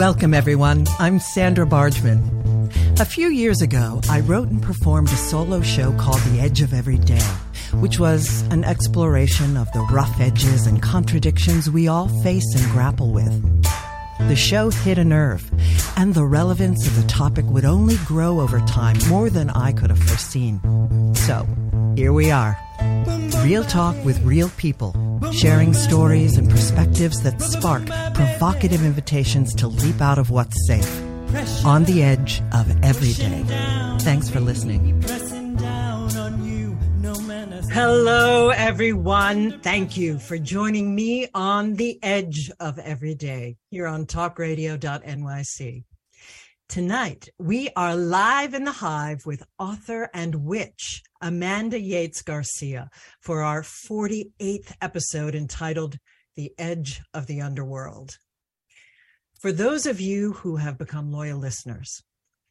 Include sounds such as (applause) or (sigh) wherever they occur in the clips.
Welcome, everyone. I'm Sandra Bargman. A few years ago, I wrote and performed a solo show called The Edge of Every Day, which was an exploration of the rough edges and contradictions we all face and grapple with. The show hit a nerve, and the relevance of the topic would only grow over time more than I could have foreseen. So, here we are. Real talk with real people, sharing stories and perspectives that spark provocative invitations to leap out of what's safe on the edge of every day. Thanks for listening. Hello, everyone. Thank you for joining me on the edge of every day here on talkradio.nyc. Tonight, we are live in the hive with author and witch Amanda Yates Garcia for our 48th episode entitled The Edge of the Underworld. For those of you who have become loyal listeners,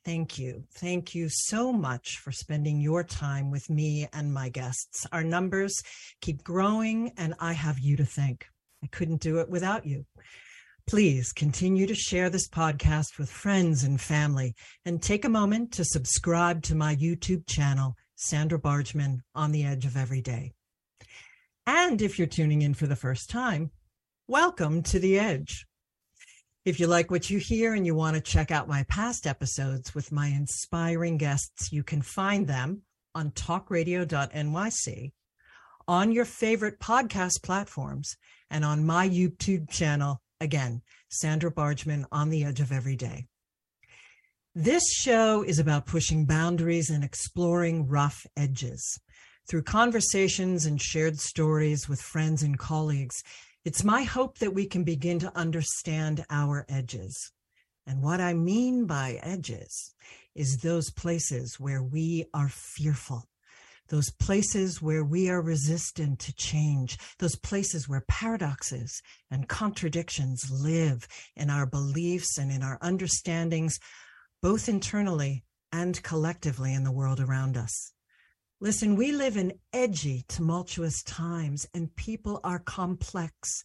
thank you. Thank you so much for spending your time with me and my guests. Our numbers keep growing, and I have you to thank. I couldn't do it without you. Please continue to share this podcast with friends and family and take a moment to subscribe to my YouTube channel, Sandra Bargman on the Edge of Every Day. And if you're tuning in for the first time, welcome to The Edge. If you like what you hear and you want to check out my past episodes with my inspiring guests, you can find them on talkradio.nyc, on your favorite podcast platforms, and on my YouTube channel, Again, Sandra Bargman on the edge of every day. This show is about pushing boundaries and exploring rough edges. Through conversations and shared stories with friends and colleagues, it's my hope that we can begin to understand our edges. And what I mean by edges is those places where we are fearful, those places where we are resistant to change, those places where paradoxes and contradictions live in our beliefs and in our understandings, both internally and collectively in the world around us. Listen, we live in edgy, tumultuous times, and people are complex.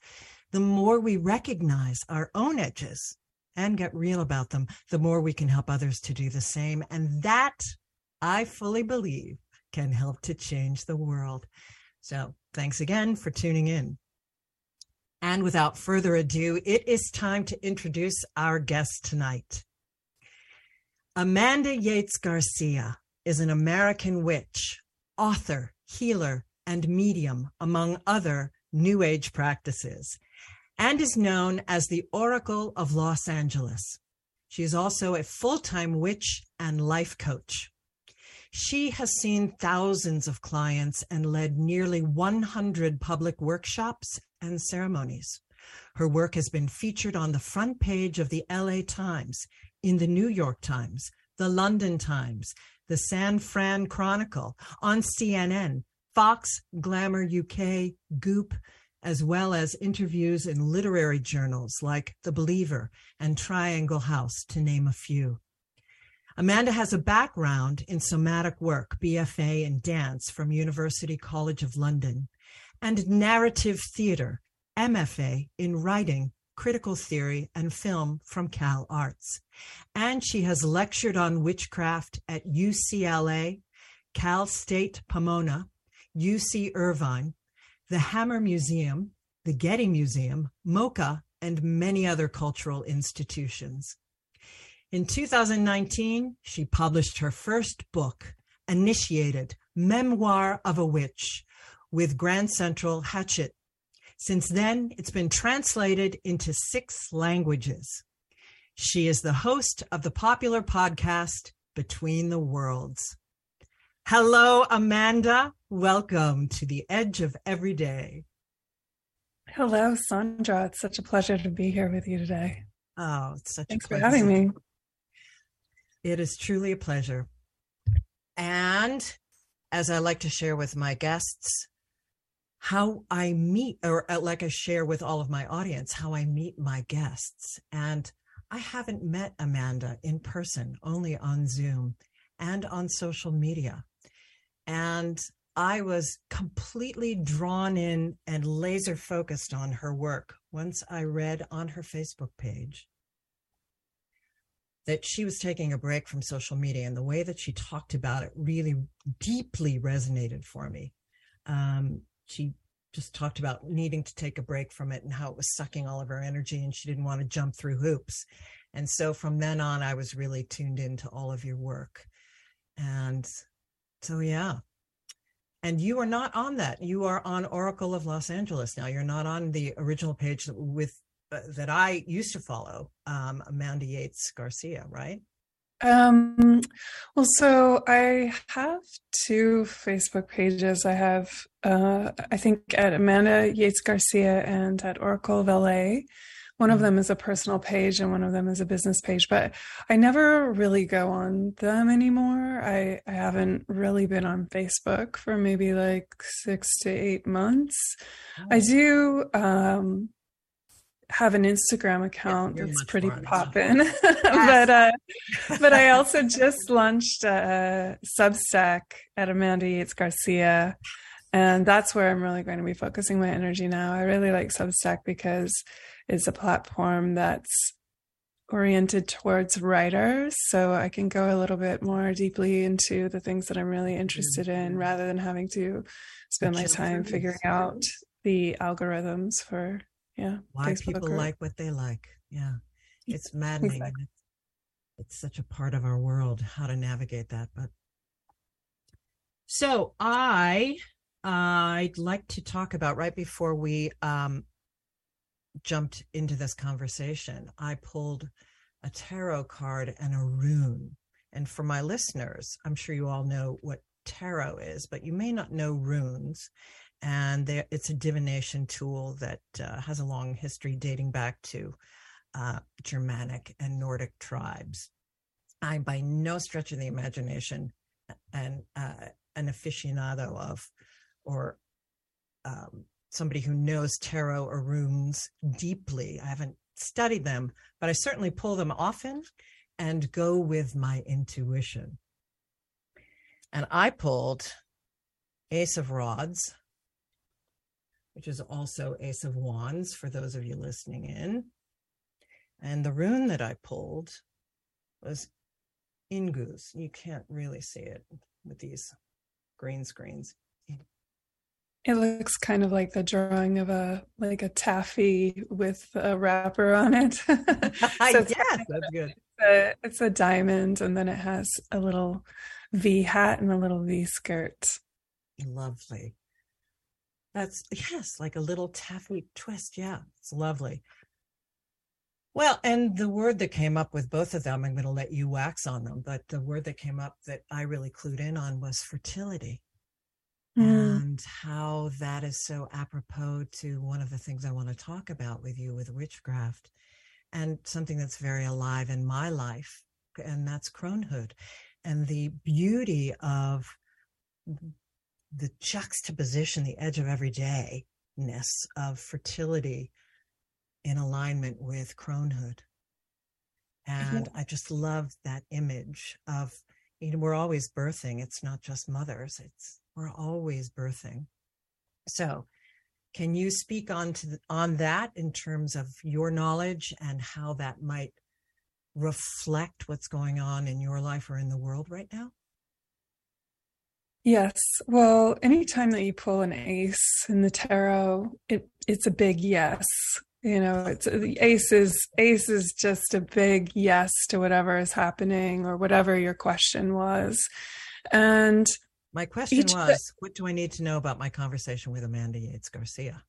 The more we recognize our own edges and get real about them, the more we can help others to do the same. And that, I fully believe, can help to change the world. So thanks again for tuning in. And without further ado, it is time to introduce our guest tonight. Amanda Yates Garcia is an American witch, author, healer, and medium, among other New Age practices, and is known as the Oracle of Los Angeles. She is also a full time witch and life coach. She has seen thousands of clients and led nearly 100 public workshops and ceremonies. Her work has been featured on the front page of the LA Times, in the New York Times, the London Times, the San Fran Chronicle, on CNN, Fox, Glamour UK, Goop, as well as interviews in literary journals like The Believer and Triangle House, to name a few. Amanda has a background in somatic work, BFA in dance from University College of London, and narrative theater, MFA in writing, critical theory, and film from Cal Arts. And she has lectured on witchcraft at UCLA, Cal State Pomona, UC Irvine, the Hammer Museum, the Getty Museum, MoCA, and many other cultural institutions. In 2019, she published her first book, Initiated Memoir of a Witch, with Grand Central Hachette. Since then, it's been translated into six languages. She is the host of the popular podcast Between the Worlds. Hello, Amanda. Welcome to the Edge of Every Day. Hello, Sandra. It's such a pleasure to be here with you today. Oh, it's such Thanks a for having me. It is truly a pleasure. And as I like to share with my guests, how I meet, or uh, like I share with all of my audience, how I meet my guests. And I haven't met Amanda in person, only on Zoom and on social media. And I was completely drawn in and laser focused on her work once I read on her Facebook page that she was taking a break from social media and the way that she talked about it really deeply resonated for me. Um, she just talked about needing to take a break from it and how it was sucking all of her energy and she didn't want to jump through hoops. And so from then on, I was really tuned into all of your work. And so, yeah. And you are not on that. You are on Oracle of Los Angeles now. You're not on the original page with that I used to follow, um, Amanda Yates Garcia, right? Um, well, so I have two Facebook pages. I have, uh, I think, at Amanda Yates Garcia and at Oracle of LA. One of mm-hmm. them is a personal page and one of them is a business page, but I never really go on them anymore. I, I haven't really been on Facebook for maybe like six to eight months. Oh. I do um, have an Instagram account yeah, that's pretty poppin'. (laughs) but uh, (laughs) but I also just launched a Substack at Amanda Yates Garcia. And that's where I'm really going to be focusing my energy now. I really like Substack because it's a platform that's oriented towards writers. So I can go a little bit more deeply into the things that I'm really interested in mm-hmm. rather than having to spend my time figuring out the algorithms for yeah why people like what they like yeah it's maddening exactly. it's such a part of our world how to navigate that but so i uh, i'd like to talk about right before we um, jumped into this conversation i pulled a tarot card and a rune and for my listeners i'm sure you all know what tarot is but you may not know runes and it's a divination tool that uh, has a long history dating back to uh, Germanic and Nordic tribes. I'm by no stretch of the imagination an uh, an aficionado of, or um, somebody who knows tarot or runes deeply. I haven't studied them, but I certainly pull them often and go with my intuition. And I pulled Ace of Rods, which is also Ace of Wands for those of you listening in. And the rune that I pulled was Ingus. You can't really see it with these green screens. It looks kind of like the drawing of a like a taffy with a wrapper on it. (laughs) so (laughs) yes, that's good. It's a, it's a diamond, and then it has a little V hat and a little V skirt. Lovely. That's yes, like a little taffy twist. Yeah, it's lovely. Well, and the word that came up with both of them, I'm going to let you wax on them, but the word that came up that I really clued in on was fertility mm. and how that is so apropos to one of the things I want to talk about with you with witchcraft and something that's very alive in my life, and that's cronehood and the beauty of the juxtaposition, the edge of everydayness of fertility in alignment with cronehood. Mm-hmm. And I just love that image of, you know, we're always birthing. It's not just mothers, it's we're always birthing. So can you speak on to the, on that in terms of your knowledge and how that might reflect what's going on in your life or in the world right now? Yes. Well, anytime that you pull an ace in the tarot, it it's a big yes. You know, it's the ace is ace is just a big yes to whatever is happening or whatever your question was. And my question was, what do I need to know about my conversation with Amanda Yates Garcia?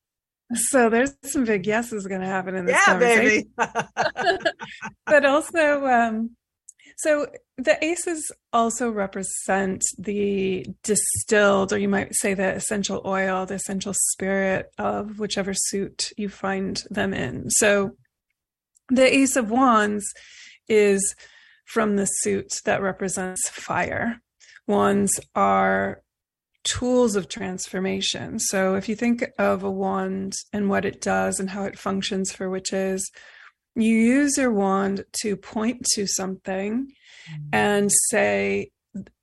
So there's some big yeses going to happen in this yeah, conversation. Baby. (laughs) (laughs) but also, um, so the aces also represent the distilled, or you might say the essential oil, the essential spirit of whichever suit you find them in. So the ace of wands is from the suit that represents fire. Wands are tools of transformation. So if you think of a wand and what it does and how it functions for witches, you use your wand to point to something mm-hmm. and say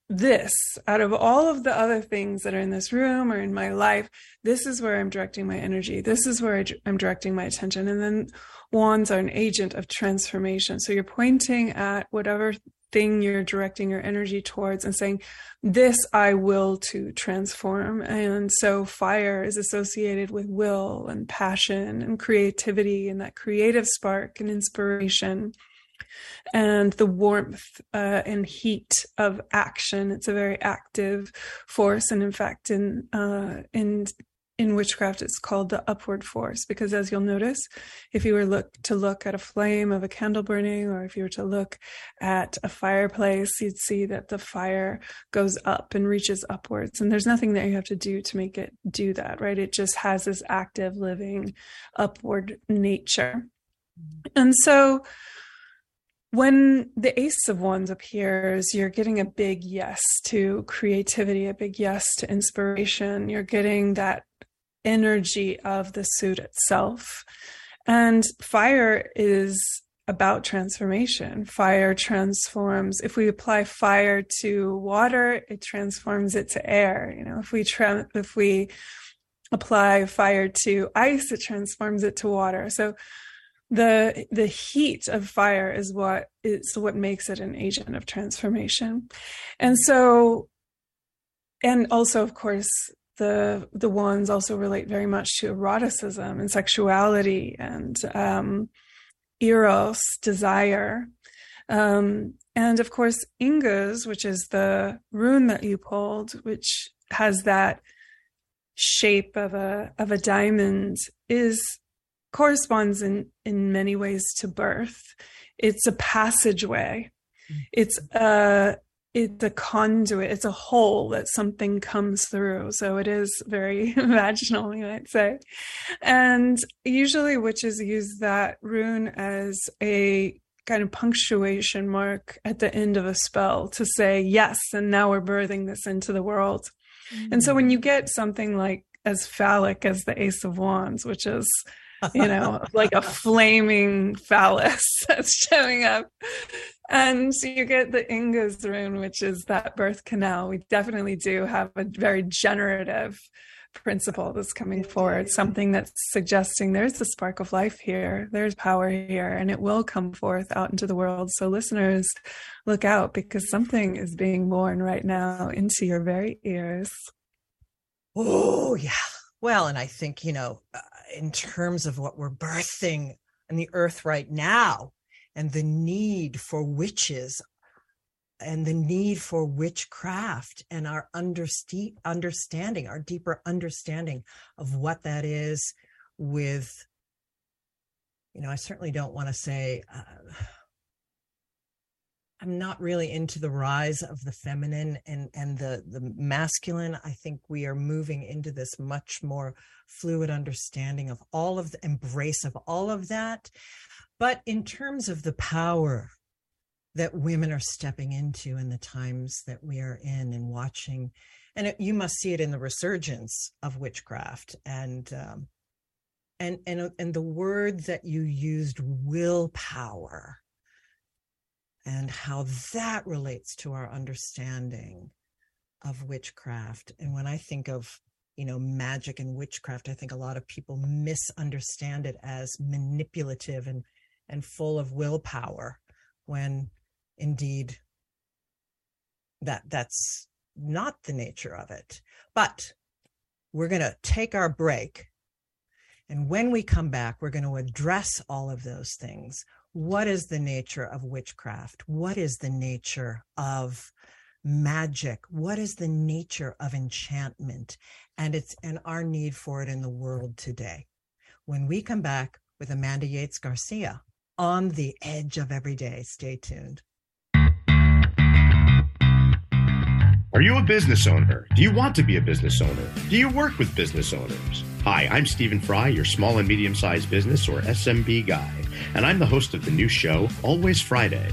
this out of all of the other things that are in this room or in my life this is where i'm directing my energy. This is where i'm directing my attention. And then wands are an agent of transformation. So you're pointing at whatever thing you're directing your energy towards and saying this i will to transform and so fire is associated with will and passion and creativity and that creative spark and inspiration and the warmth uh, and heat of action. It's a very active force, and in fact, in uh, in in witchcraft, it's called the upward force because, as you'll notice, if you were look to look at a flame of a candle burning, or if you were to look at a fireplace, you'd see that the fire goes up and reaches upwards, and there's nothing that you have to do to make it do that, right? It just has this active, living, upward nature, mm-hmm. and so when the Ace of Wands appears, you're getting a big yes to creativity, a big yes to inspiration. You're getting that energy of the suit itself. And fire is about transformation. Fire transforms. If we apply fire to water, it transforms it to air. You know, if we tra- if we apply fire to ice, it transforms it to water. So the the heat of fire is what is what makes it an agent of transformation. And so and also of course the the wands also relate very much to eroticism and sexuality and um, eros desire. Um, and of course Ingas which is the rune that you pulled which has that shape of a of a diamond is corresponds in in many ways to birth it's a passageway mm-hmm. it's a it's a conduit it's a hole that something comes through so it is very (laughs) vaginal you might say and usually witches use that rune as a kind of punctuation mark at the end of a spell to say yes and now we're birthing this into the world mm-hmm. and so when you mm. get something like as phallic as the ace of wands which is you know, like a flaming phallus (laughs) that's showing up. And you get the Ingas rune, which is that birth canal. We definitely do have a very generative principle that's coming forward, something that's suggesting there's a spark of life here, there's power here, and it will come forth out into the world. So, listeners, look out because something is being born right now into your very ears. Oh, yeah. Well, and I think, you know, in terms of what we're birthing in the earth right now and the need for witches and the need for witchcraft and our underst- understanding, our deeper understanding of what that is with, you know, I certainly don't want to say, uh, I'm not really into the rise of the feminine and and the the masculine. I think we are moving into this much more fluid understanding of all of the embrace of all of that. But in terms of the power that women are stepping into in the times that we are in and watching, and it, you must see it in the resurgence of witchcraft and um, and and and the word that you used, willpower and how that relates to our understanding of witchcraft. And when I think of, you know, magic and witchcraft, I think a lot of people misunderstand it as manipulative and and full of willpower when indeed that that's not the nature of it. But we're going to take our break. And when we come back, we're going to address all of those things what is the nature of witchcraft? What is the nature of magic? What is the nature of enchantment? And it's and our need for it in the world today. When we come back with Amanda Yates Garcia on the edge of every day, stay tuned. Are you a business owner? Do you want to be a business owner? Do you work with business owners? Hi, I'm Stephen Fry, your small and medium sized business or SMB guy and I'm the host of the new show, Always Friday.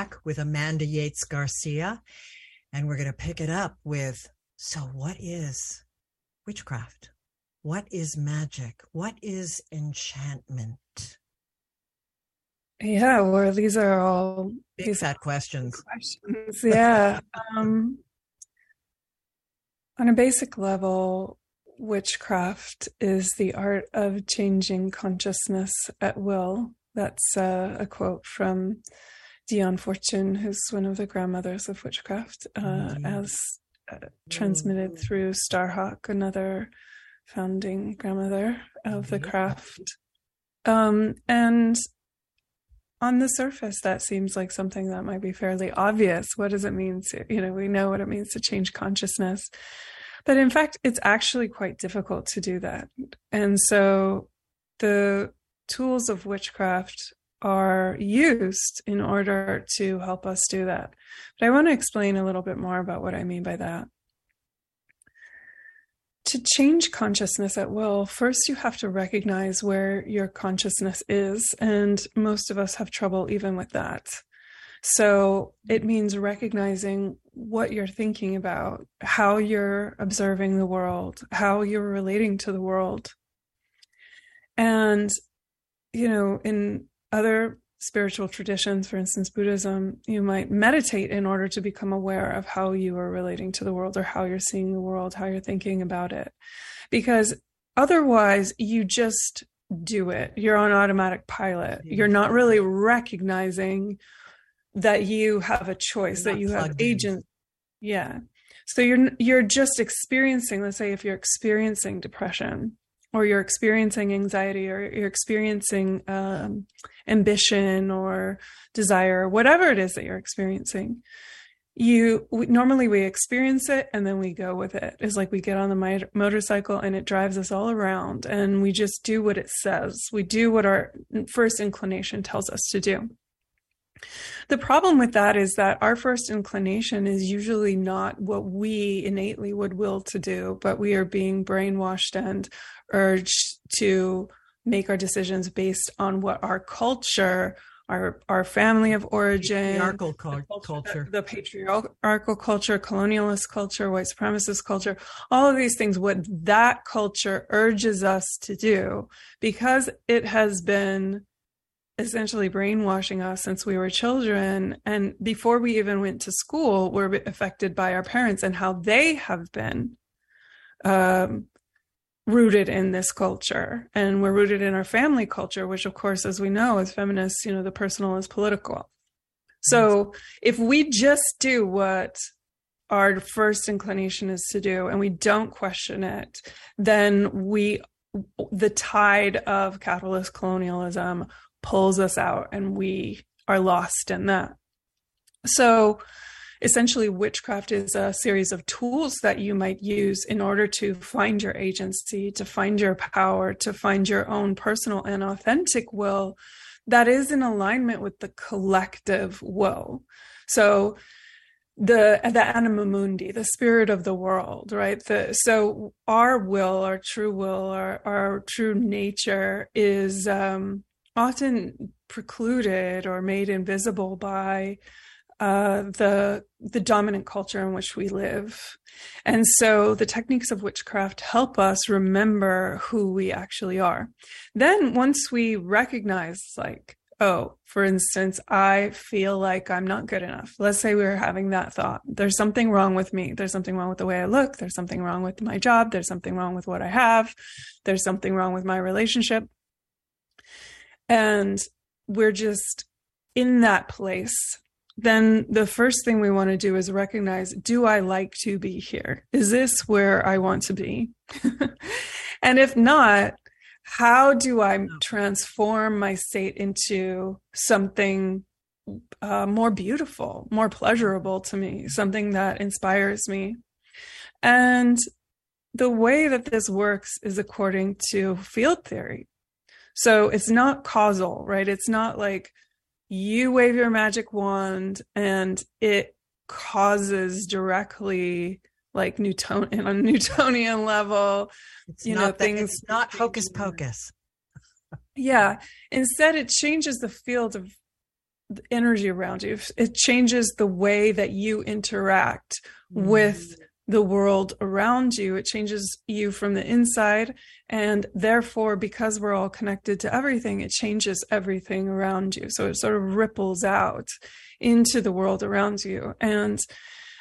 Back with Amanda Yates Garcia. And we're going to pick it up with so, what is witchcraft? What is magic? What is enchantment? Yeah, well, these are all Big these fat questions. questions. Yeah. um, on a basic level, witchcraft is the art of changing consciousness at will. That's uh, a quote from Dion Fortune, who's one of the grandmothers of witchcraft, uh, Indeed. as uh, transmitted through Starhawk, another founding grandmother of the craft. Um, and on the surface, that seems like something that might be fairly obvious. What does it mean to, you know, we know what it means to change consciousness. But in fact, it's actually quite difficult to do that. And so the tools of witchcraft are used in order to help us do that. But I want to explain a little bit more about what I mean by that. To change consciousness at will, first you have to recognize where your consciousness is. And most of us have trouble even with that. So it means recognizing what you're thinking about, how you're observing the world, how you're relating to the world. And, you know, in other spiritual traditions, for instance, Buddhism, you might meditate in order to become aware of how you are relating to the world or how you're seeing the world, how you're thinking about it. Because otherwise, you just do it. You're on automatic pilot. You're not really recognizing that you have a choice, that you have agent. Yeah. So you're you're just experiencing, let's say if you're experiencing depression or you're experiencing anxiety or you're experiencing um, ambition or desire, whatever it is that you're experiencing, you we, normally we experience it and then we go with it. It's like we get on the motorcycle and it drives us all around and we just do what it says. We do what our first inclination tells us to do. The problem with that is that our first inclination is usually not what we innately would will to do, but we are being brainwashed and urged to make our decisions based on what our culture, our our family of origin, Patriarchal cul- the culture. the patriarchal culture, colonialist culture, white supremacist culture, all of these things, what that culture urges us to do, because it has been essentially brainwashing us since we were children. And before we even went to school, we're affected by our parents and how they have been um, rooted in this culture. And we're rooted in our family culture, which, of course, as we know, as feminists, you know, the personal is political. So if we just do what our first inclination is to do and we don't question it, then we, the tide of capitalist colonialism pulls us out and we are lost in that. So essentially witchcraft is a series of tools that you might use in order to find your agency, to find your power, to find your own personal and authentic will that is in alignment with the collective will. So the the anima mundi, the spirit of the world, right? The, so our will, our true will, our our true nature is um, often precluded or made invisible by uh, the the dominant culture in which we live, and so the techniques of witchcraft help us remember who we actually are. Then once we recognize, like, oh, for instance, I feel like I'm not good enough. Let's say we are having that thought. There's something wrong with me. There's something wrong with the way I look. There's something wrong with my job. There's something wrong with what I have. There's something wrong with my relationship. And we're just in that place then the first thing we want to do is recognize do I like to be here? Is this where I want to be? (laughs) and if not, how do I transform my state into something uh, more beautiful, more pleasurable to me, something that inspires me? And the way that this works is according to field theory. So it's not causal, right? It's not like you wave your magic wand and it causes directly like Newtonian on Newtonian level, it's you know, things it's not hocus pocus. yeah. Instead, it changes the field of the energy around you. It changes the way that you interact mm. with the world around you. It changes you from the inside. And therefore, because we're all connected to everything, it changes everything around you. So it sort of ripples out into the world around you. And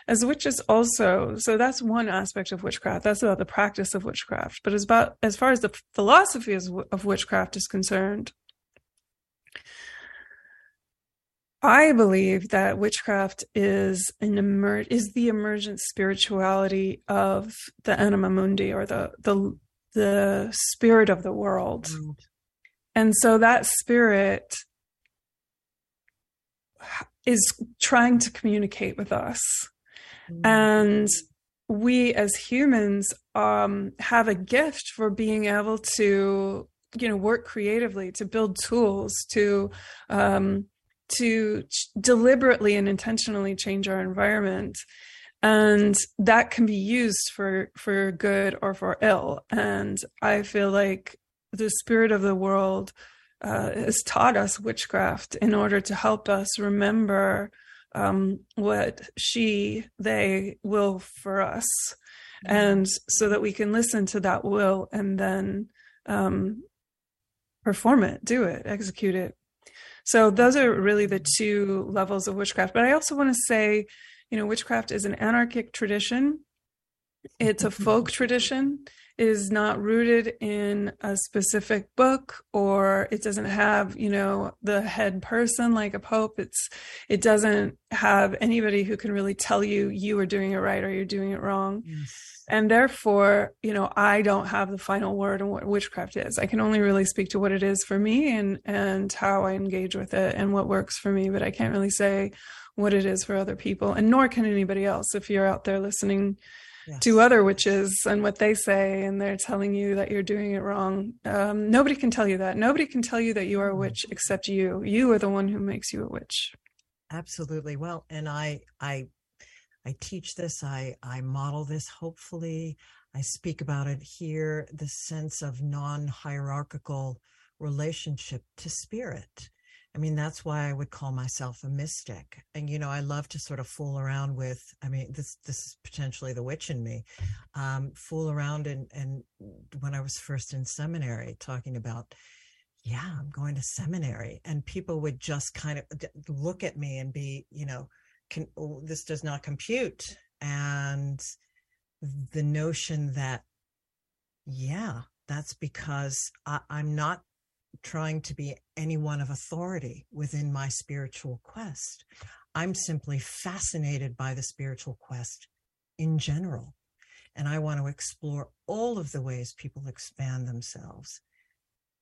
as witches also, so that's one aspect of witchcraft. That's about the practice of witchcraft. But as about as far as the philosophy of witchcraft is concerned, I believe that witchcraft is an emer- is the emergent spirituality of the anima mundi or the the the spirit of the world. Mm. And so that spirit is trying to communicate with us. Mm. And we as humans um, have a gift for being able to, you know, work creatively, to build tools, to um, to ch- deliberately and intentionally change our environment and that can be used for for good or for ill and i feel like the spirit of the world uh, has taught us witchcraft in order to help us remember um, what she they will for us mm-hmm. and so that we can listen to that will and then um, perform it do it execute it so those are really the two levels of witchcraft. But I also want to say, you know, witchcraft is an anarchic tradition. It's a folk (laughs) tradition. It is not rooted in a specific book or it doesn't have, you know, the head person like a pope. It's it doesn't have anybody who can really tell you you are doing it right or you're doing it wrong. Yes and therefore you know i don't have the final word on what witchcraft is. I can only really speak to what it is for me and and how i engage with it and what works for me but i can't really say what it is for other people and nor can anybody else if you're out there listening yes. to other witches and what they say and they're telling you that you're doing it wrong. Um, nobody can tell you that. Nobody can tell you that you are a witch except you. You are the one who makes you a witch. Absolutely. Well and i i I teach this, I, I model this, hopefully. I speak about it here the sense of non hierarchical relationship to spirit. I mean, that's why I would call myself a mystic. And, you know, I love to sort of fool around with, I mean, this, this is potentially the witch in me, um, fool around. And, and when I was first in seminary, talking about, yeah, I'm going to seminary. And people would just kind of look at me and be, you know, can, oh, this does not compute. And the notion that, yeah, that's because I, I'm not trying to be anyone of authority within my spiritual quest. I'm simply fascinated by the spiritual quest in general. And I want to explore all of the ways people expand themselves,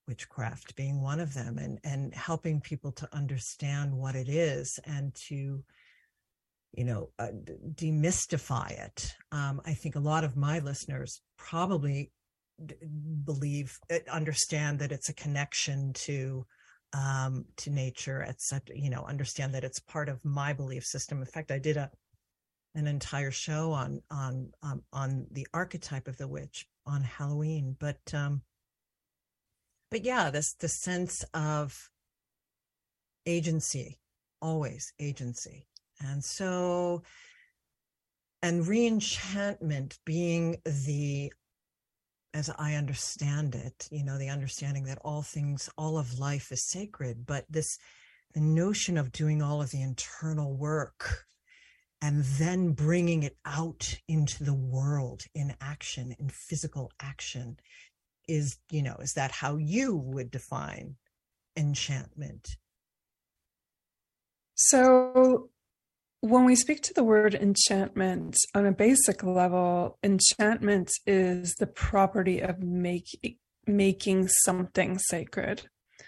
witchcraft being one of them, and, and helping people to understand what it is and to you know, uh, demystify it. Um, I think a lot of my listeners probably d- believe, uh, understand that it's a connection to um, to nature, etc. You know, understand that it's part of my belief system. In fact, I did a an entire show on on um, on the archetype of the witch on Halloween, but um, but yeah, this the sense of agency, always agency, and so and reenchantment being the as I understand it, you know, the understanding that all things, all of life is sacred, but this the notion of doing all of the internal work and then bringing it out into the world in action, in physical action, is, you know, is that how you would define enchantment? So, when we speak to the word enchantment on a basic level, enchantment is the property of make, making something sacred.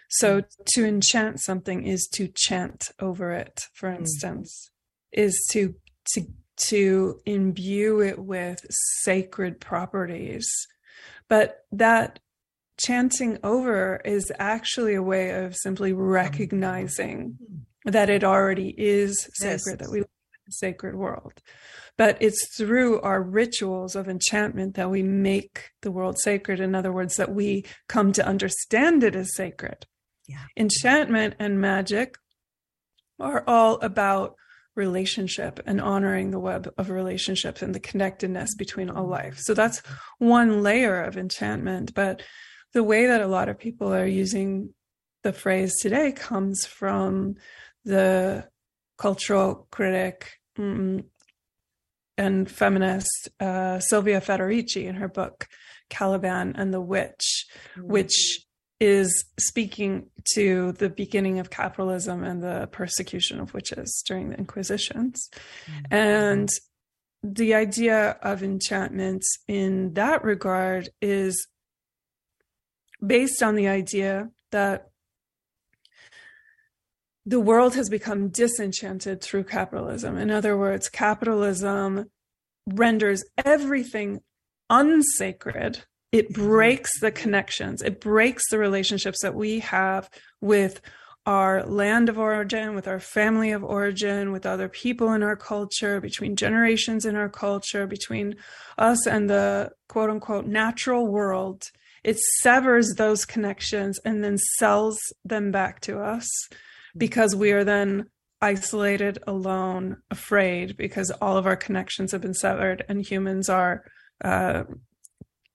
So, hmm. to enchant something is to chant over it, for hmm. instance, mm. is to to to imbue it with sacred properties. But that chanting over is actually a way of simply hmm. recognizing that it already is sacred, yes. that we live in a sacred world. But it's through our rituals of enchantment that we make the world sacred. In other words, that we come to understand it as sacred. Yeah. Enchantment and magic are all about relationship and honoring the web of relationships and the connectedness between all life. So that's one layer of enchantment. But the way that a lot of people are using the phrase today comes from the cultural critic mm, and feminist uh, Silvia Federici in her book Caliban and the Witch, mm-hmm. which is speaking to the beginning of capitalism and the persecution of witches during the Inquisitions. Mm-hmm. And the idea of enchantment in that regard is based on the idea that the world has become disenchanted through capitalism. In other words, capitalism renders everything unsacred. It mm-hmm. breaks the connections, it breaks the relationships that we have with our land of origin, with our family of origin, with other people in our culture, between generations in our culture, between us and the quote unquote natural world. It severs those connections and then sells them back to us because we are then isolated, alone, afraid because all of our connections have been severed and humans are uh,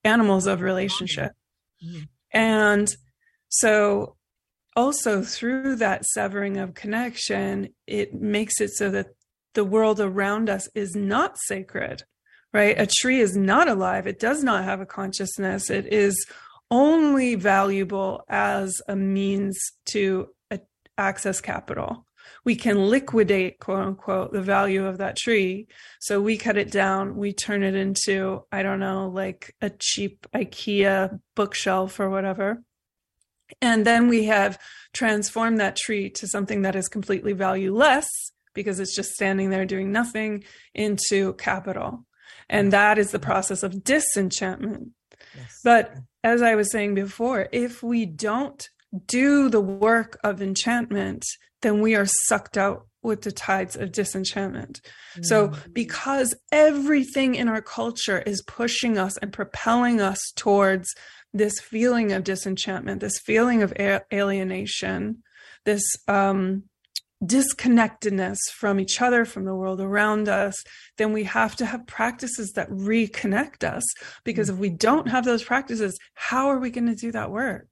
animals of relationship. Mm-hmm. And so, also through that severing of connection, it makes it so that the world around us is not sacred, right? A tree is not alive, it does not have a consciousness, it is only valuable as a means to access capital. We can liquidate, quote unquote, the value of that tree. So we cut it down, we turn it into, I don't know, like a cheap IKEA bookshelf or whatever. And then we have transformed that tree to something that is completely valueless because it's just standing there doing nothing into capital. And that is the mm-hmm. process of disenchantment. Yes. But as I was saying before, if we don't do the work of enchantment, then we are sucked out with the tides of disenchantment. Mm. So, because everything in our culture is pushing us and propelling us towards this feeling of disenchantment, this feeling of alienation, this um, disconnectedness from each other, from the world around us, then we have to have practices that reconnect us. Because mm. if we don't have those practices, how are we going to do that work?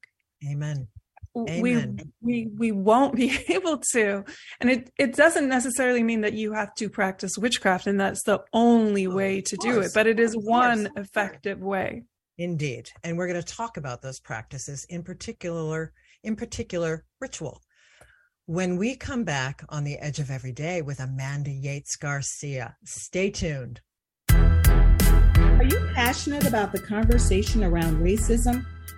Amen we we we won't (laughs) be able to. And it it doesn't necessarily mean that you have to practice witchcraft and that's the only way to course, do it but it is one effective way. Indeed. And we're going to talk about those practices in particular in particular ritual. When we come back on the edge of every day with amanda yates garcia stay tuned. Are you passionate about the conversation around racism?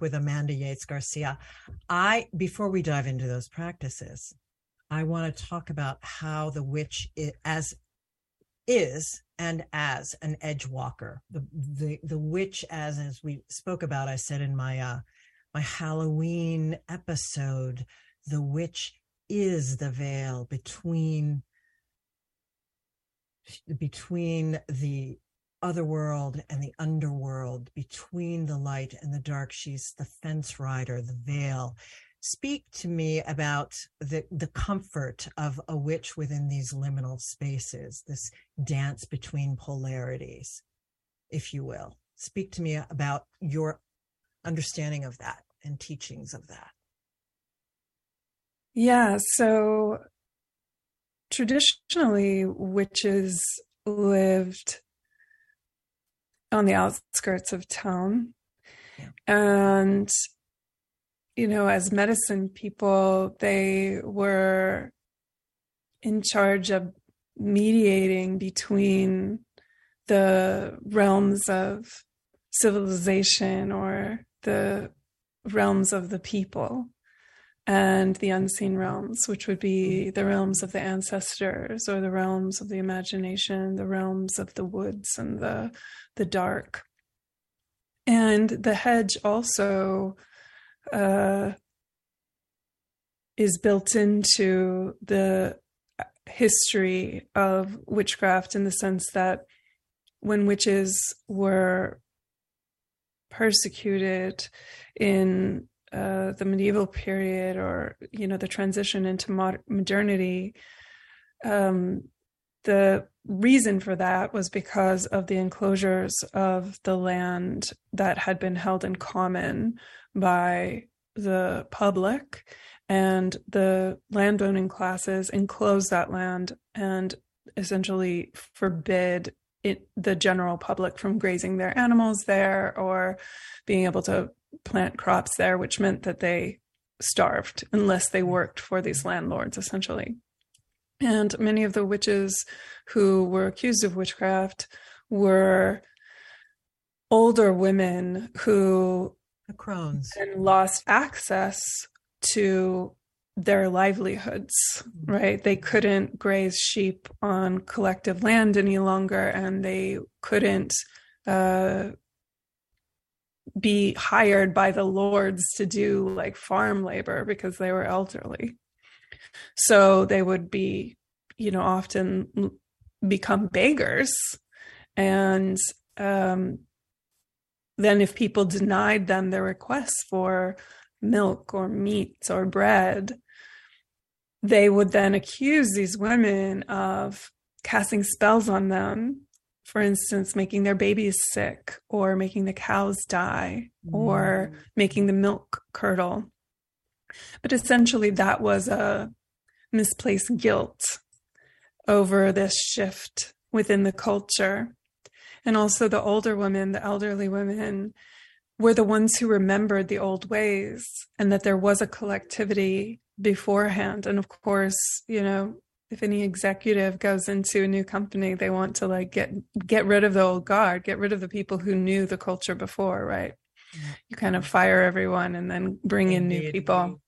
With Amanda Yates Garcia. I before we dive into those practices, I want to talk about how the witch i- as is and as an edge walker. The the the witch as as we spoke about, I said in my uh my Halloween episode, the witch is the veil between between the other world and the underworld, between the light and the dark. She's the fence rider, the veil. Speak to me about the, the comfort of a witch within these liminal spaces, this dance between polarities, if you will. Speak to me about your understanding of that and teachings of that. Yeah, so traditionally, witches lived on the outskirts of town. And, you know, as medicine people, they were in charge of mediating between the realms of civilization or the realms of the people and the unseen realms, which would be the realms of the ancestors or the realms of the imagination, the realms of the woods and the the dark. And the hedge also uh, is built into the history of witchcraft in the sense that when witches were persecuted in uh, the medieval period or you know the transition into mod- modernity um, the reason for that was because of the enclosures of the land that had been held in common by the public and the landowning classes enclosed that land and essentially forbid it, the general public from grazing their animals there or being able to plant crops there, which meant that they starved unless they worked for these landlords, essentially. And many of the witches who were accused of witchcraft were older women who The crones. and lost access to their livelihoods, right? They couldn't graze sheep on collective land any longer, and they couldn't uh, be hired by the lords to do like farm labor because they were elderly. So they would be, you know, often become beggars. And um, then if people denied them their requests for milk or meat or bread, they would then accuse these women of casting spells on them. For instance, making their babies sick or making the cows die or mm. making the milk curdle. But essentially, that was a misplaced guilt over this shift within the culture. And also, the older women, the elderly women, were the ones who remembered the old ways and that there was a collectivity beforehand. And of course, you know, if any executive goes into a new company, they want to like get get rid of the old guard, get rid of the people who knew the culture before, right? Mm-hmm. You kind of fire everyone and then bring in new people.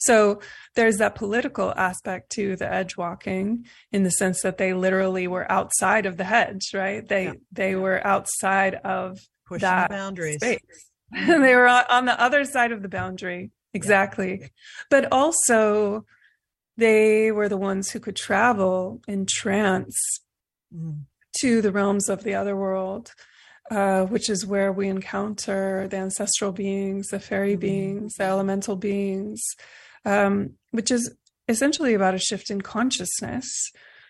So there's that political aspect to the edge walking in the sense that they literally were outside of the hedge, right? They Yeah. they were outside of Pushing that the boundaries. space. (laughs) they were on on the other side of the boundary. Exactly. But also they were the ones who could travel in trance Mm. to the realms of the other world, uh, which is where we encounter the ancestral beings, the fairy Mhm. beings, the elemental beings, um, which is essentially about a shift in consciousness.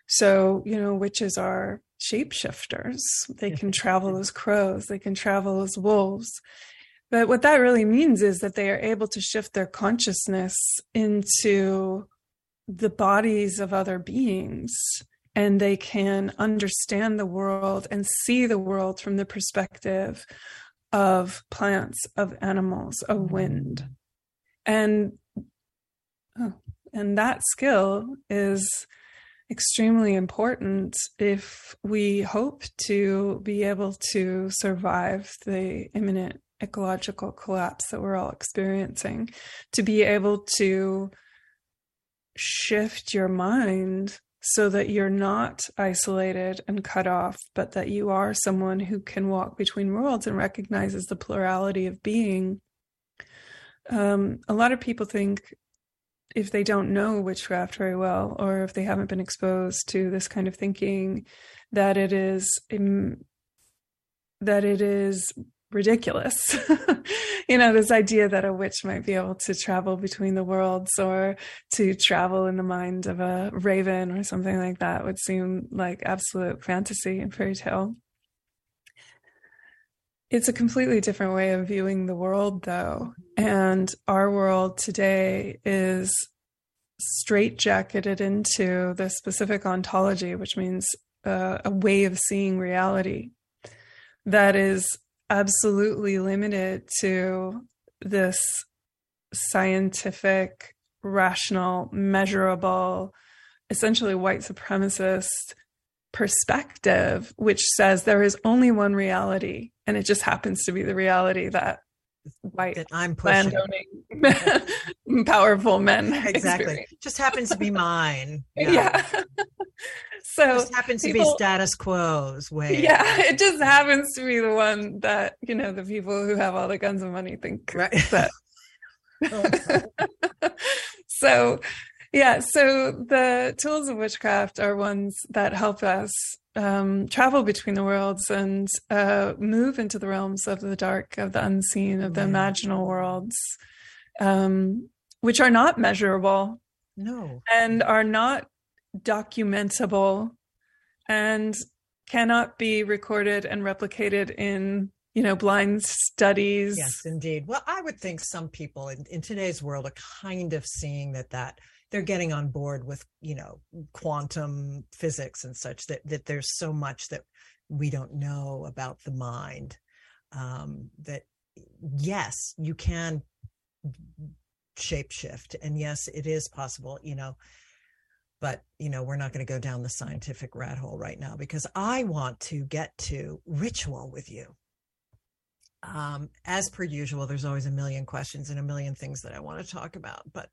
So, you know, witches are shapeshifters. They can (laughs) travel as crows, they can travel as wolves. But what that really means is that they are able to shift their consciousness into the bodies of other beings and they can understand the world and see the world from the perspective of plants, of animals, of mm-hmm. wind. And oh, and that skill is extremely important if we hope to be able to survive the imminent ecological collapse that we're all experiencing to be able to shift your mind so that you're not isolated and cut off, but that you are someone who can walk between worlds and recognizes the plurality of being. Um, a lot of people think if they don't know witchcraft very well, or if they haven't been exposed to this kind of thinking, that it is that it is ridiculous. (laughs) you know, this idea that a witch might be able to travel between the worlds or to travel in the mind of a raven or something like that would seem like absolute fantasy and fairy tale. It's a completely different way of viewing the world, though. And our world today is straitjacketed into the specific ontology, which means uh, a way of seeing reality that is absolutely limited to this scientific, rational, measurable, essentially white supremacist perspective, which says there is only one reality, and it just happens to be the reality that white That I'm pushing. landowning (laughs) powerful men Exactly. experience. Just happens to be mine. (laughs) Yeah. so Just happens to be status quo's way. yeah, it just happens to be the one that you know the people who have all the guns and money think Right. that. (laughs) so, yeah, so the tools of witchcraft are ones that help us um, travel between the worlds and uh, move into the realms of the dark, of the unseen, of the Yeah. imaginal worlds, um, which are not measurable No. and are not documentable and cannot be recorded and replicated in you know blind studies Yes, indeed. Well, I would think some people in, in today's world are kind of seeing that that they're getting on board with you know quantum physics and such that that there's so much that we don't know about the mind um, that yes, you can shapeshift, and yes, it is possible. You know. But you know we're not going to go down the scientific rat hole right now because I want to get to ritual with you um, as per usual, there's always a million questions and a million things that I want to talk about, but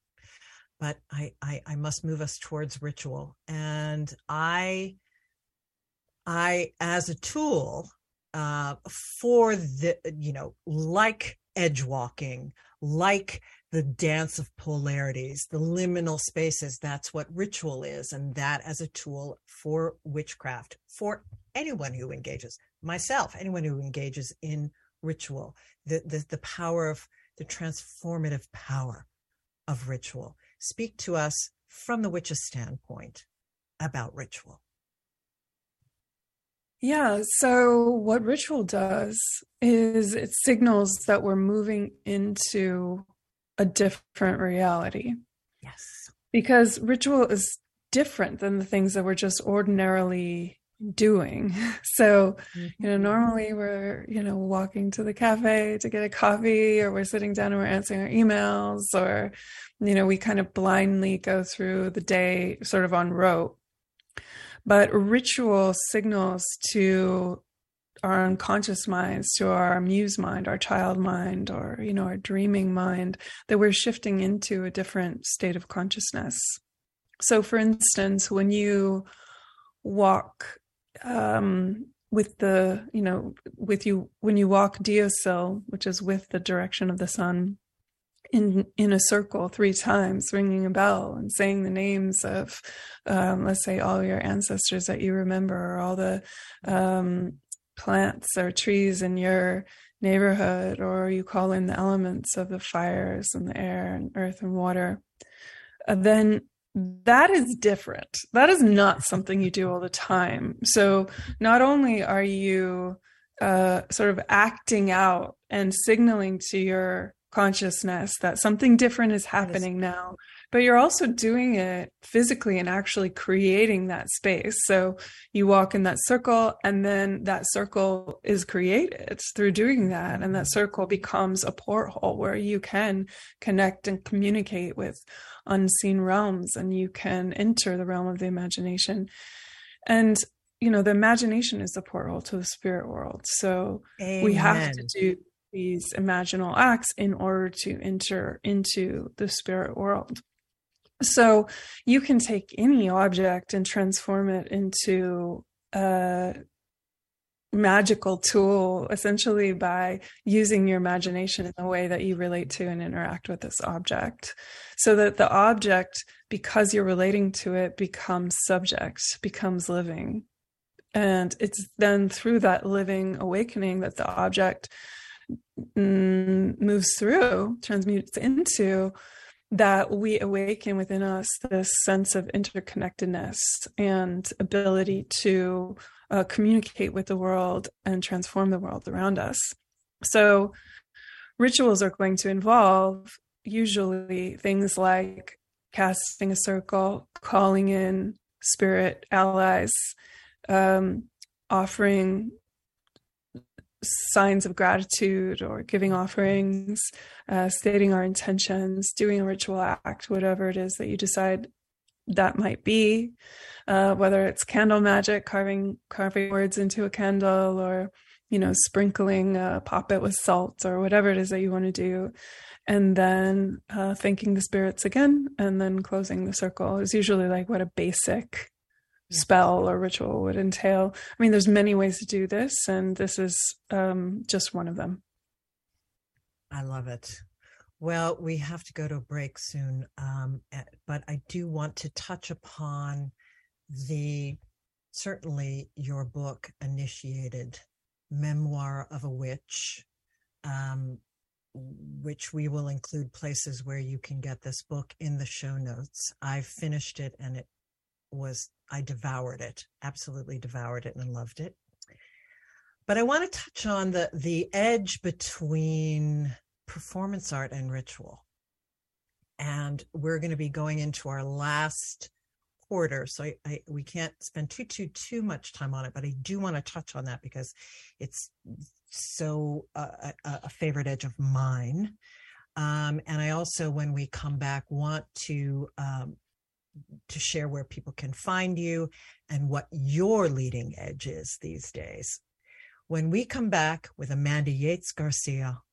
but I, I I must move us towards ritual, and I I as a tool uh, for the you know like edge walking, like the dance of polarities, the liminal spaces. That's what ritual is, and that as a tool for witchcraft for anyone who engages myself, anyone who engages in ritual, the, the, the power of the transformative power of ritual. Speak to us from the witch's standpoint about ritual. Yeah, so what ritual does is it signals that we're moving into a different reality. Yes. Because ritual is different than the things that we're just ordinarily doing. (laughs) So, you know, Mm-hmm. normally we're, you know, walking to the cafe to get a coffee or we're sitting down and we're answering our emails or, you know, we kind of blindly go through the day sort of on rote. But ritual signals to our unconscious minds, to our muse mind, our child mind, or, you know, our dreaming mind, that we're shifting into a different state of consciousness. So, for instance, when you walk um, with the, you know, with you, when you walk deosil, which is with the direction of the sun, in in a circle three times, ringing a bell and saying the names of, um, let's say, all your ancestors that you remember, or all the um, plants or trees in your neighborhood, or you call in the elements of the fires and the air and earth and water, uh, then that is different. That is not something you do all the time. So not only are you uh, sort of acting out and signaling to your consciousness that something different is happening now, but you're also doing it physically and actually creating that space. So you walk in that circle, and then that circle is created through doing that. And that circle becomes a porthole where you can connect and communicate with unseen realms and you can enter the realm of the imagination. And you know, the imagination is the portal to the spirit world. So we have to do these imaginal acts in order to enter into the spirit world. So you can take any object and transform it into a magical tool essentially by using your imagination in the way that you relate to and interact with this object. So that the object because you're relating to it becomes subject becomes living. And it's then through that living awakening that the object mm, moves through transmutes into that we awaken within us this sense of interconnectedness and ability to uh, communicate with the world and transform the world around us. So, rituals are going to involve usually things like casting a circle, calling in spirit allies, um, offering signs of gratitude or giving offerings, uh, stating our intentions, doing a ritual act, whatever it is that you decide that might be, uh, whether it's candle magic, carving carving words into a candle, or you know, sprinkling a poppet with salt, or whatever it is that you want to do, and then uh, thanking the spirits again, and then closing the circle is usually like what a basic spell or ritual would entail. I mean, there's many ways to do this, and this is um, just one of them. I love it. Well, we have to go to a break soon, um, eh, but I do want to touch upon the certainly your book initiated memoir of a witch, um, which we will include places where you can get this book in the show notes. I finished it and it was I devoured it, absolutely devoured it and loved it. But I want to touch on the the edge between performance art and ritual. And we're going to be going into our last quarter, so I, I we can't spend too too too much time on it. But I do want to touch on that because it's so uh, a, a favorite edge of mine. Um, and I also, when we come back, want to um, to share where people can find you and what your leading edge is these days. When we come back with Amanda Yates Garcia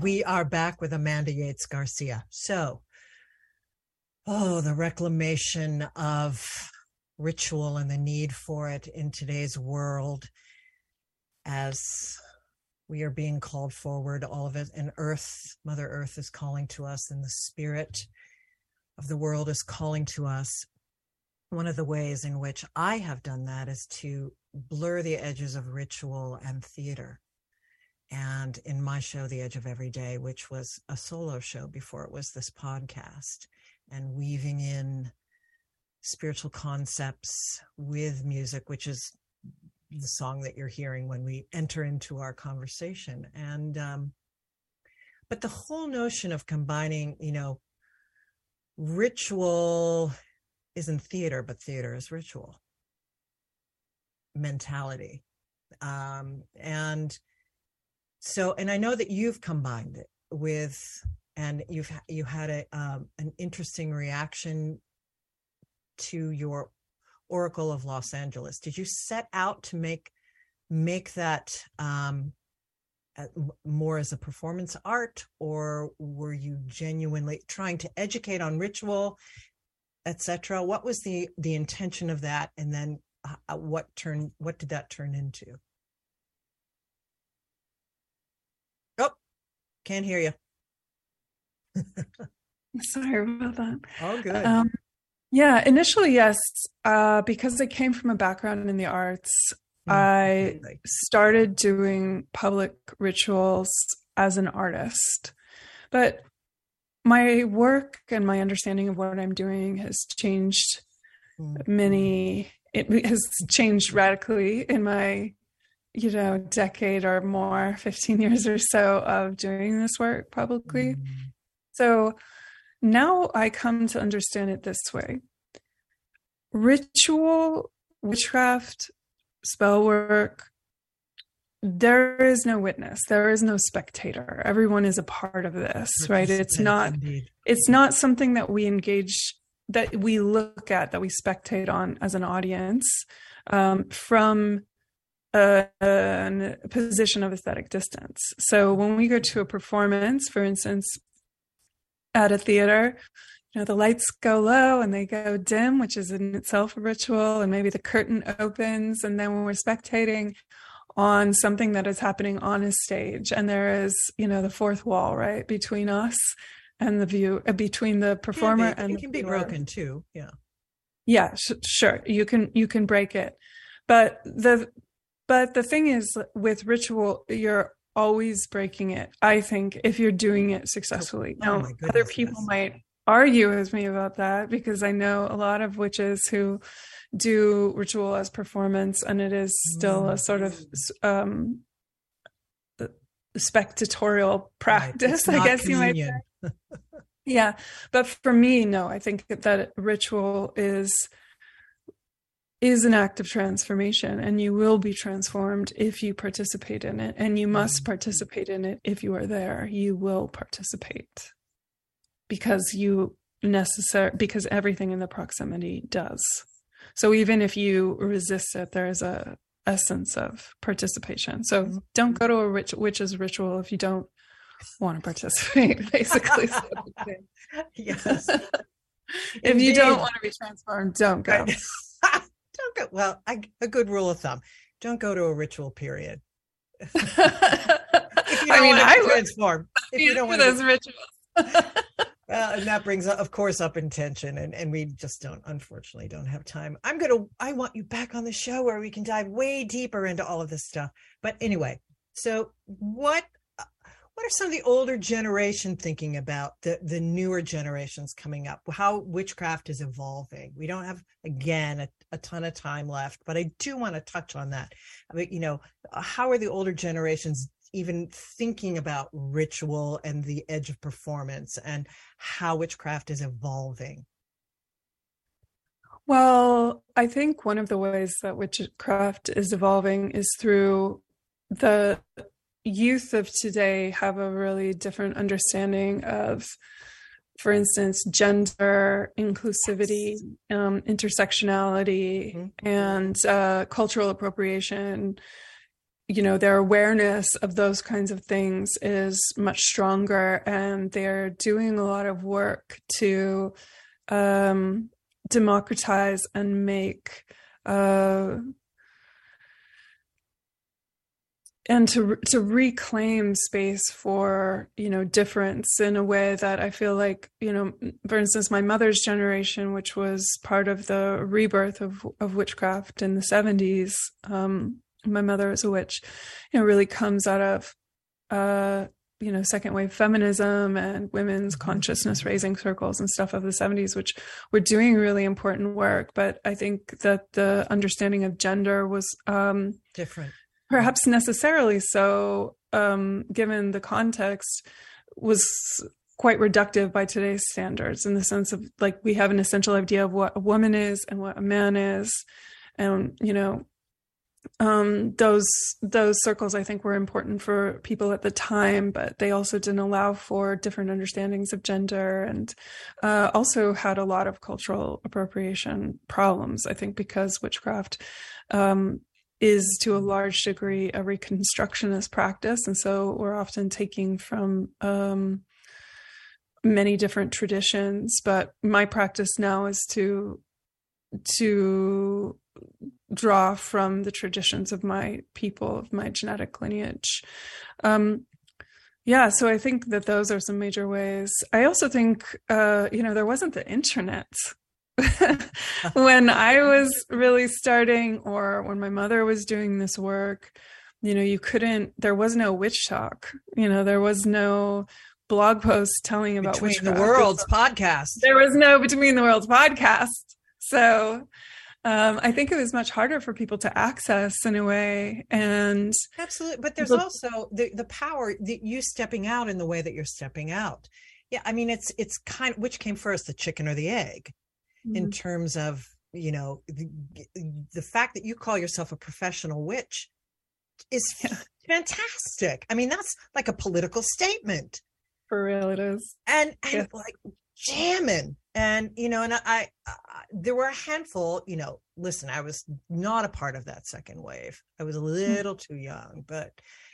We are back with Amanda Yates Garcia. So, oh, the reclamation of ritual and the need for it in today's world as we are being called forward, all of it, and Earth, Mother Earth is calling to us, and the spirit of the world is calling to us. One of the ways in which I have done that is to blur the edges of ritual and theater and in my show the edge of every day which was a solo show before it was this podcast and weaving in spiritual concepts with music which is the song that you're hearing when we enter into our conversation. And um but the whole notion of combining you know ritual isn't theater but theater is ritual. Mentality. Um and so and i know that you've combined it with and you've you had a um, an interesting reaction to your oracle of los angeles. Did you set out to make make that um more as a performance art or were you genuinely trying to educate on ritual etc what was the the intention of that? And then uh, what turned what did that turn into oh can't hear you (laughs) Sorry about that. Oh, good. Um, yeah, initially, yes, uh, because I came from a background in the arts, Mm, I started doing public rituals as an artist. But my work and my understanding of what I'm doing has changed Mm, many, it has changed radically in my, you know, decade or more, 15 years or so of doing this work publicly. mm, So now I come to understand it this way ritual, witchcraft, spell work, there is no witness, there is no spectator. Everyone is a part of this, right? It's not indeed. it's not something that we engage that we look at that we spectate on as an audience um, from a, a position of aesthetic distance. So when we go to a performance for instance at a theater you know the lights go low and they go dim which is in itself a ritual and maybe the curtain opens and then when we're spectating on something that is happening on a stage and there is you know the fourth wall right between us and the view uh, between the performer Can be- and it the can be viewer. broken too yeah. Yeah sh- sure you can you can break it. But the but the thing is with ritual you're always breaking it i think if you're doing it successfully. Oh now my other people yes. might argue with me about that because i know a lot of witches who do ritual as performance and it is still a sort of um spectatorial practice It's (laughs) i guess you might say. Yeah but for me no i think that ritual is is an act of transformation and you will be transformed if you participate in it and you must participate in it if you are there. You will participate because you necessary because everything in the proximity does. So even if you resist it there is a essence of participation. So don't go to a witch, witch's ritual if you don't want to participate (laughs) basically. Is what I'm saying. yes. if you don't want to be transformed don't go (laughs) don't go. Well, I, a good rule of thumb: don't go to a ritual period. (laughs) if you don't I mean, want to I transformed, if you don't want those to, rituals. (laughs) well, and that brings, of course, up intention, and and we just don't, unfortunately, don't have time. I'm gonna, I want you back on the show where we can dive way deeper into all of this stuff. But anyway, so what? What are some of the older generation thinking about the the newer generations coming up? How witchcraft is evolving? We don't have again a, a ton of time left, but I do want to touch on that. I mean, you know, how are the older generations even thinking about ritual and the edge of performance and how witchcraft is evolving? Well, I think one of the ways that witchcraft is evolving is through the youth of today have a really different understanding of, for instance, gender, inclusivity, um, intersectionality, and uh, cultural appropriation. You know, their awareness of those kinds of things is much stronger, and they're doing a lot of work to um, democratize and make uh, and to to reclaim space for you know difference in a way that I feel like you know for instance my mother's generation which was part of the rebirth of of witchcraft in the 70s um my mother is a witch you know really comes out of uh you know second wave feminism and women's consciousness raising circles and stuff of the 70s which were doing really important work but i think that the understanding of gender was um Different. Perhaps necessarily so um given the context was quite reductive by today's standards in the sense of like we have an essential idea of what a woman is and what a man is. And you know um those those circles i think were important for people at the time but they also didn't allow for different understandings of gender and uh, also had a lot of cultural appropriation problems i think because witchcraft um is to a large degree a reconstructionist practice. And so we're often taking from um many different traditions but my practice now is to to draw from the traditions of my people of my genetic lineage. Um yeah so i think that those are some major ways. I also think uh you know there wasn't the internet (laughs) when i was really starting or when my mother was doing this work you know you couldn't there was no witch talk you know there was no blog post telling about Between the. Worlds podcast. there was no between the worlds podcast so um, I think it was much harder for people to access in a way. And Absolutely. But there's But- also the, the power that you stepping out in the way that you're stepping out. Yeah. I mean, it's, it's kind of, which came first, the chicken or the egg in Mhm. terms of, you know, the, the fact that you call yourself a professional witch is (laughs) fantastic. I mean, that's like a political statement. for real, it is. and and Yes. like jamming and you know and I, I, I there were a handful you know listen i was not a part of that second wave i was a little too young but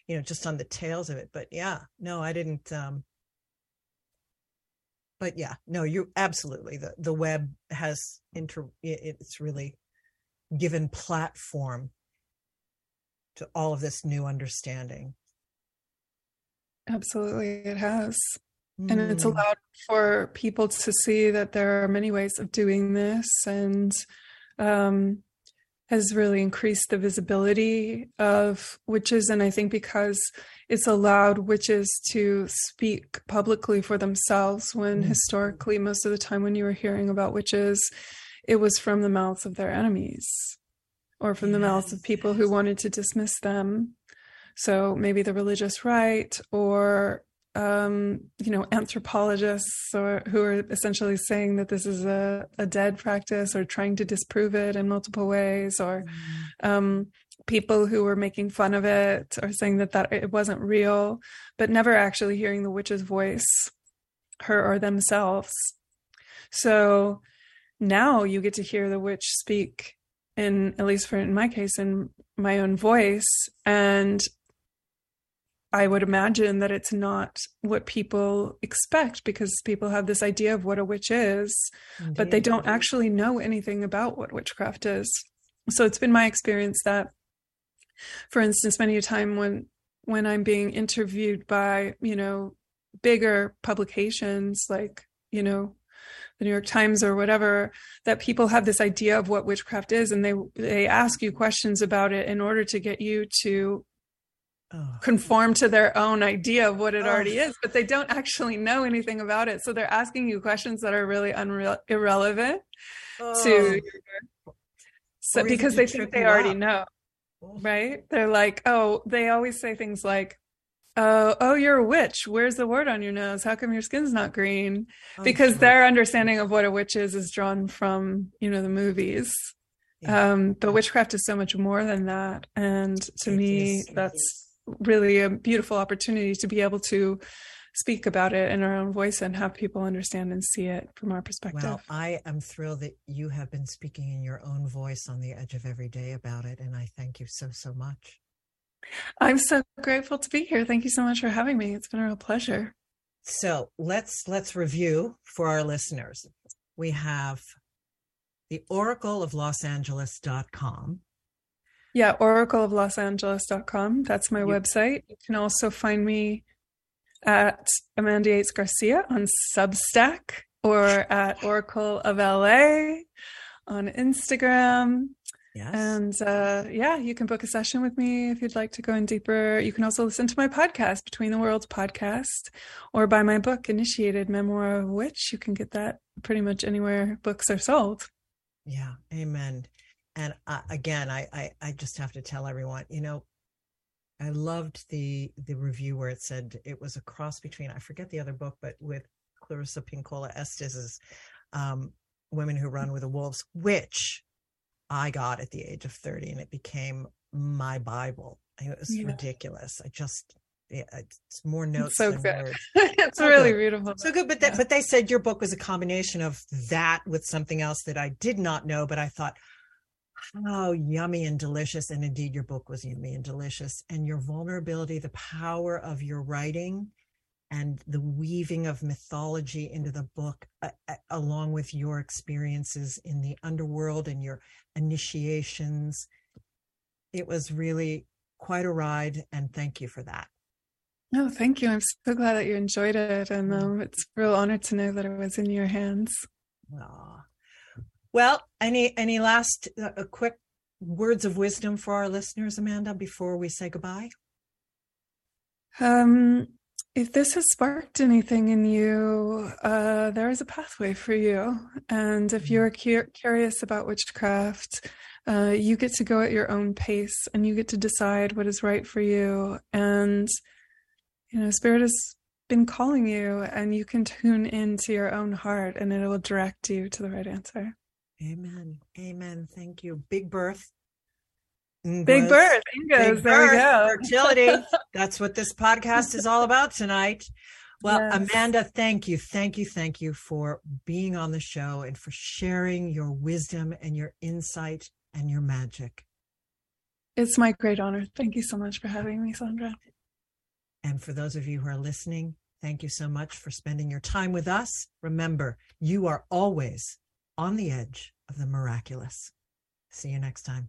you know just on the tails of it but yeah no i didn't um but yeah no you absolutely the the web has inter it's really given platform to all of this new understanding Absolutely, it has. And it's Mm. allowed for people to see that there are many ways of doing this. And um, has really increased the visibility of witches. And I think because it's allowed witches to speak publicly for themselves, when Mm. historically, most of the time when you were hearing about witches, it was from the mouths of their enemies or from the mouths of people who wanted to dismiss them. So maybe the religious right or um, you know, anthropologists or who are essentially saying that this is a, a dead practice or trying to disprove it in multiple ways, or um, people who were making fun of it or saying that that it wasn't real, but never actually hearing the witch's voice, her or themselves. So now you get to hear the witch speak in at least for in my case in my own voice and I would imagine that it's not what people expect because people have this idea of what a witch is, but they don't actually know anything about what witchcraft is. So it's been my experience that, for instance, many a time when when I'm being interviewed by you know bigger publications like you know the New York Times or whatever, that people have this idea of what witchcraft is, and they they ask you questions about it in order to get you to Oh, conform to their own idea of what it already Oh. is, but they don't actually know anything about it. So they're asking you questions that are really unreal irrelevant oh. to so because they think they already up. know, right? They're like, oh, they always say things like, "Oh, oh, you're a witch. Where's the wart on your nose? How come your skin's not green?" Oh, Because their understanding of what a witch is is drawn from you know the movies. Yeah. Um, but witchcraft is so much more than that, and to It me, is, that's. Really a beautiful opportunity to be able to speak about it in our own voice and have people understand and see it from our perspective. Well, I am thrilled that you have been speaking in your own voice on the edge of every day about it, and I thank you so so much. I'm so grateful to be here. Thank you so much for having me. It's been a real pleasure. So let's let's review for our listeners. We have the Oracle of Los Angeles.com. Yeah, oracleoflosangeles.com. That's my You- website. You can also find me at Amanda Yates Garcia on Substack or at Oracle of LA on Instagram. Yes. And uh, yeah, you can book a session with me if you'd like to go in deeper. You can also listen to my podcast, Between the Worlds podcast, or buy my book, Initiated Memoir of Witch. You can get that pretty much anywhere books are sold. Yeah, amen. And uh, again, I, I I just have to tell everyone, you know, I loved the the review where it said it was a cross between I forget the other book, but with Clarissa Pinkola Estes's um, "Women Who Run with the Wolves," which I got at the age of thirty, and it became my Bible. It was Yeah. ridiculous. I just yeah, it's more notes It's so good. (laughs) it's So really good. beautiful. So good, but that, but they said your book was a combination of that with something else that I did not know, but I thought how yummy and delicious, and indeed your book was yummy and delicious, and your vulnerability, the power of your writing, and the weaving of mythology into the book, uh, along with your experiences in the underworld and your initiations. It was really quite a ride, and thank you for that. No, thank you. I'm so glad that you enjoyed it. And Mm. um, it's a real honor to know that it was in your hands. Aw. Well, any any last uh, uh, quick words of wisdom for our listeners, Amanda, before we say goodbye? Um, if this has sparked anything in you, uh, there is a pathway for you. And if you're cu- curious about witchcraft, uh, you get to go at your own pace and you get to decide what is right for you. And, you know, Spirit has been calling you, and you can tune into your own heart and it will direct you to the right answer. Amen. Amen. Thank you. Big birth. Big birth. Ingos, Big there we birth, go. Fertility. (laughs) That's what this podcast is all about tonight. Well, Yes. Amanda, thank you, thank you, thank you for being on the show and for sharing your wisdom and your insight and your magic. It's my great honor. Thank you so much for having me, Sandra. And for those of you who are listening, thank you so much for spending your time with us. Remember, you are always on the edge of the miraculous. See you next time.